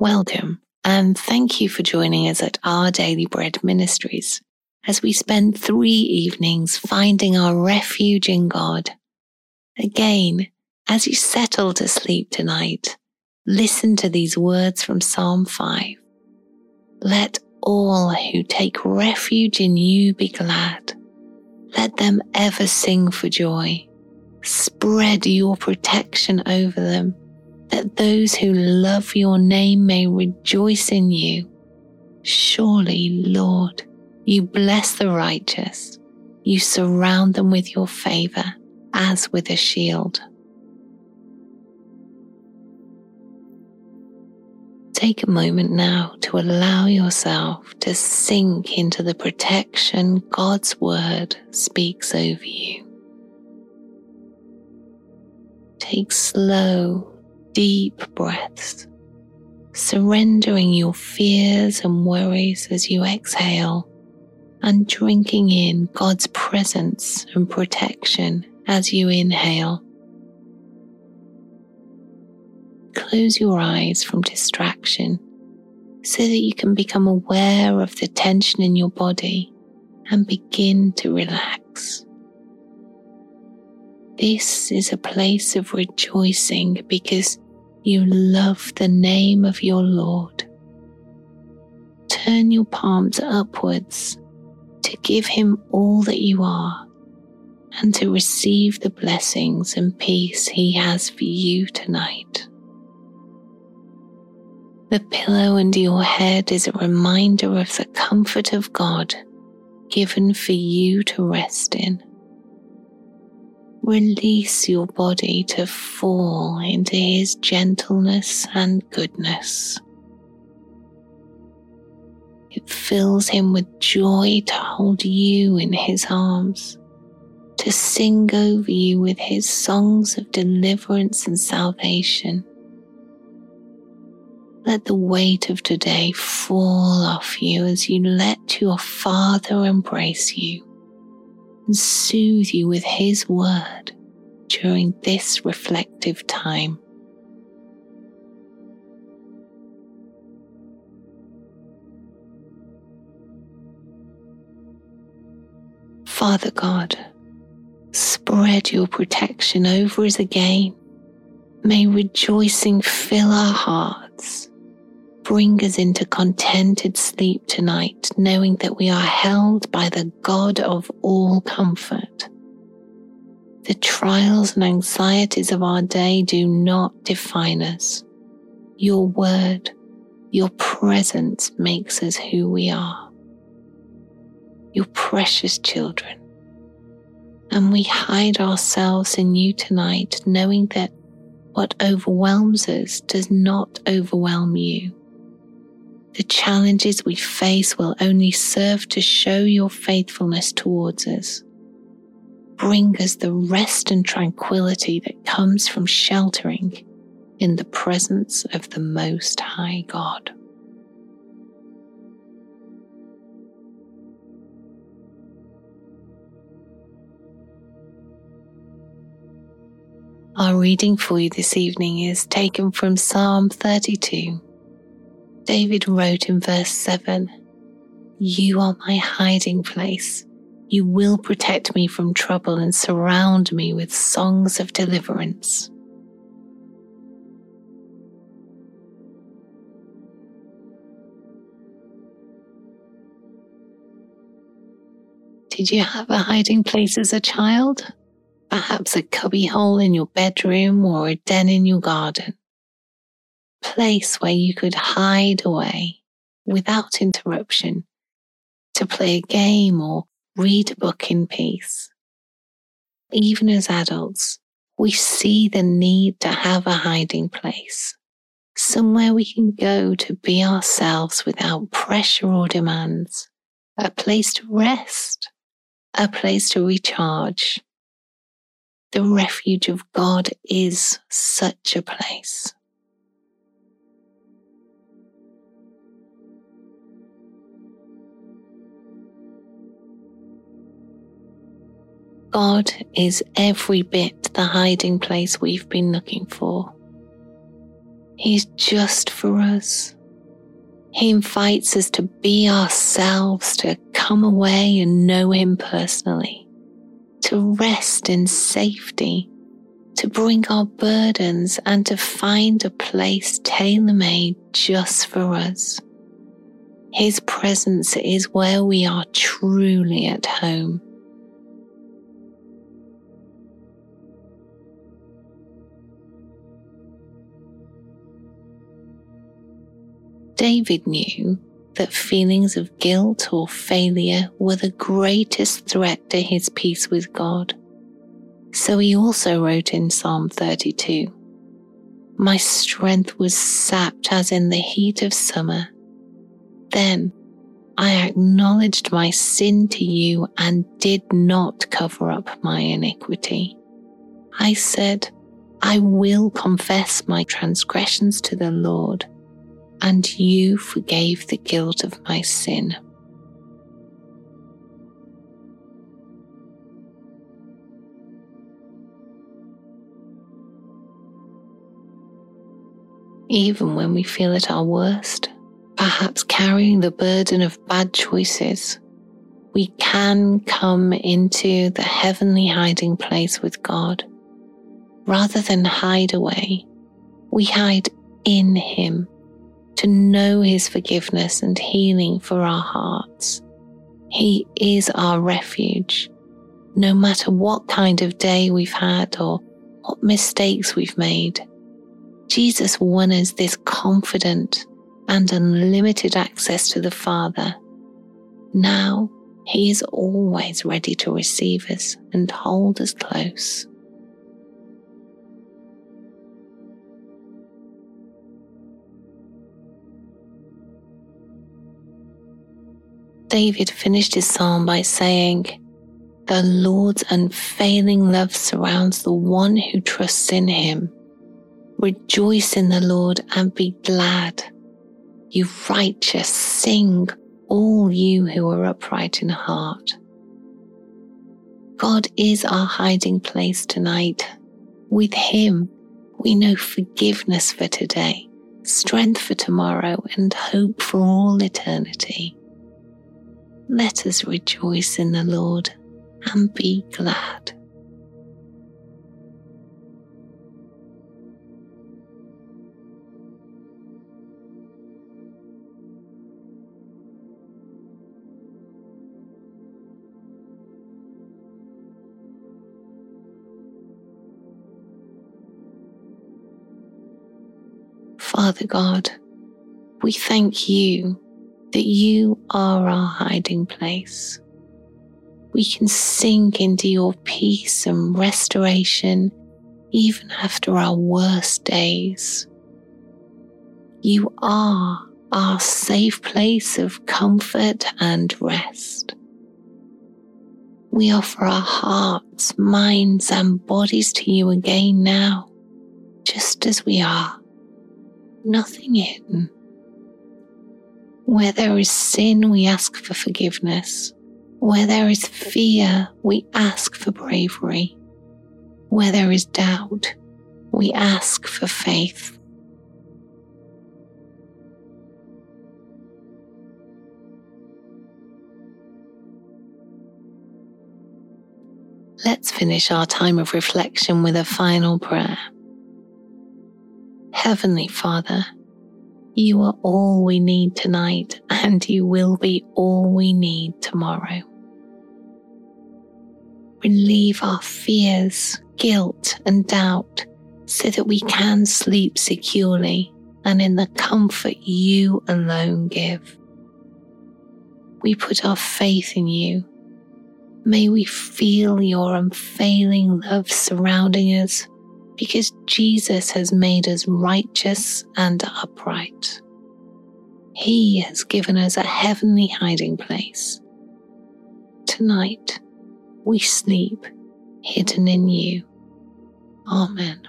Welcome, and um, thank you for joining us at Our Daily Bread Ministries as we spend three evenings finding our refuge in God. Again, as you settle to sleep tonight, listen to these words from Psalm 5. Let all who take refuge in you be glad. Let them ever sing for joy. Spread your protection over them, that those who love your name may rejoice in you. Surely, Lord, you bless the righteous. You surround them with your favor as with a shield. Take a moment now to allow yourself to sink into the protection God's Word speaks over you. Take slow, deep breaths, surrendering your fears and worries as you exhale and drinking in God's presence and protection as you inhale. Close your eyes from distraction so that you can become aware of the tension in your body and begin to relax. This is a place of rejoicing because you love the name of your Lord. Turn your palms upwards to give Him all that you are and to receive the blessings and peace He has for you tonight. The pillow under your head is a reminder of the comfort of God given for you to rest in. Release your body to fall into His gentleness and goodness. It fills him with joy to hold you in his arms, to sing over you with his songs of deliverance and salvation. Let the weight of today fall off you as you let your Father embrace you and soothe you with his word during this reflective time. Father God, spread your protection over us again. May rejoicing fill our hearts. Bring us into contented sleep tonight, knowing that we are held by the God of all comfort. The trials and anxieties of our day do not define us. Your word, your presence makes us who we are your precious children. And we hide ourselves in you tonight, knowing that what overwhelms us does not overwhelm you. The challenges we face will only serve to show your faithfulness towards us. Bring us the rest and tranquility that comes from sheltering in the presence of the Most High God. Our reading for you this evening is taken from Psalm 32. David wrote in verse 7 You are my hiding place. You will protect me from trouble and surround me with songs of deliverance. Did you have a hiding place as a child? perhaps a cubby hole in your bedroom or a den in your garden. Place where you could hide away without interruption to play a game or read a book in peace. Even as adults, we see the need to have a hiding place, somewhere we can go to be ourselves without pressure or demands, a place to rest, a place to recharge, the refuge of God is such a place. God is every bit the hiding place we've been looking for. He's just for us. He invites us to be ourselves, to come away and know Him personally, to rest in safety, to bring our burdens and to find a place tailor made just for us. His presence is where we are truly at home. David knew that feelings of guilt or failure were the greatest threat to his peace with God. So he also wrote in Psalm 32 My strength was sapped as in the heat of summer. Then I acknowledged my sin to you and did not cover up my iniquity. I said, I will confess my transgressions to the Lord and you forgave the guilt of my sin. Even when we feel at our worst, perhaps carrying the burden of bad choices, we can come into the heavenly hiding place with God. Rather than hide away, we hide in Him know His forgiveness and healing for our hearts. He is our refuge. No matter what kind of day we've had or what mistakes we've made, Jesus won us this confident and unlimited access to the Father. Now He is always ready to receive us and hold us close. David finished his psalm by saying, The Lord's unfailing love surrounds the one who trusts in him. Rejoice in the Lord and be glad. You righteous, sing, all you who are upright in heart. God is our hiding place tonight. With Him, we know forgiveness for today, strength for tomorrow, and hope for all eternity let us rejoice in the Lord and be glad. Father God, we thank you that you are our hiding place. We can sink into your peace and restoration even after our worst days. You are our safe place of comfort and rest. We offer our hearts, minds, and bodies to you again now, just as we are, nothing hidden where there is sin, we ask for forgiveness. Where there is fear, we ask for bravery. Where there is doubt, we ask for faith. Let's finish our time of reflection with a final prayer. Heavenly Father, you are all we need tonight, and you will be all we need tomorrow. Relieve our fears, guilt, and doubt so that we can sleep securely and in the comfort you alone give. We put our faith in you. May we feel your unfailing love surrounding us because Jesus has made us righteous and upright. He has given us a heavenly hiding place. Tonight, we sleep hidden in you. Amen.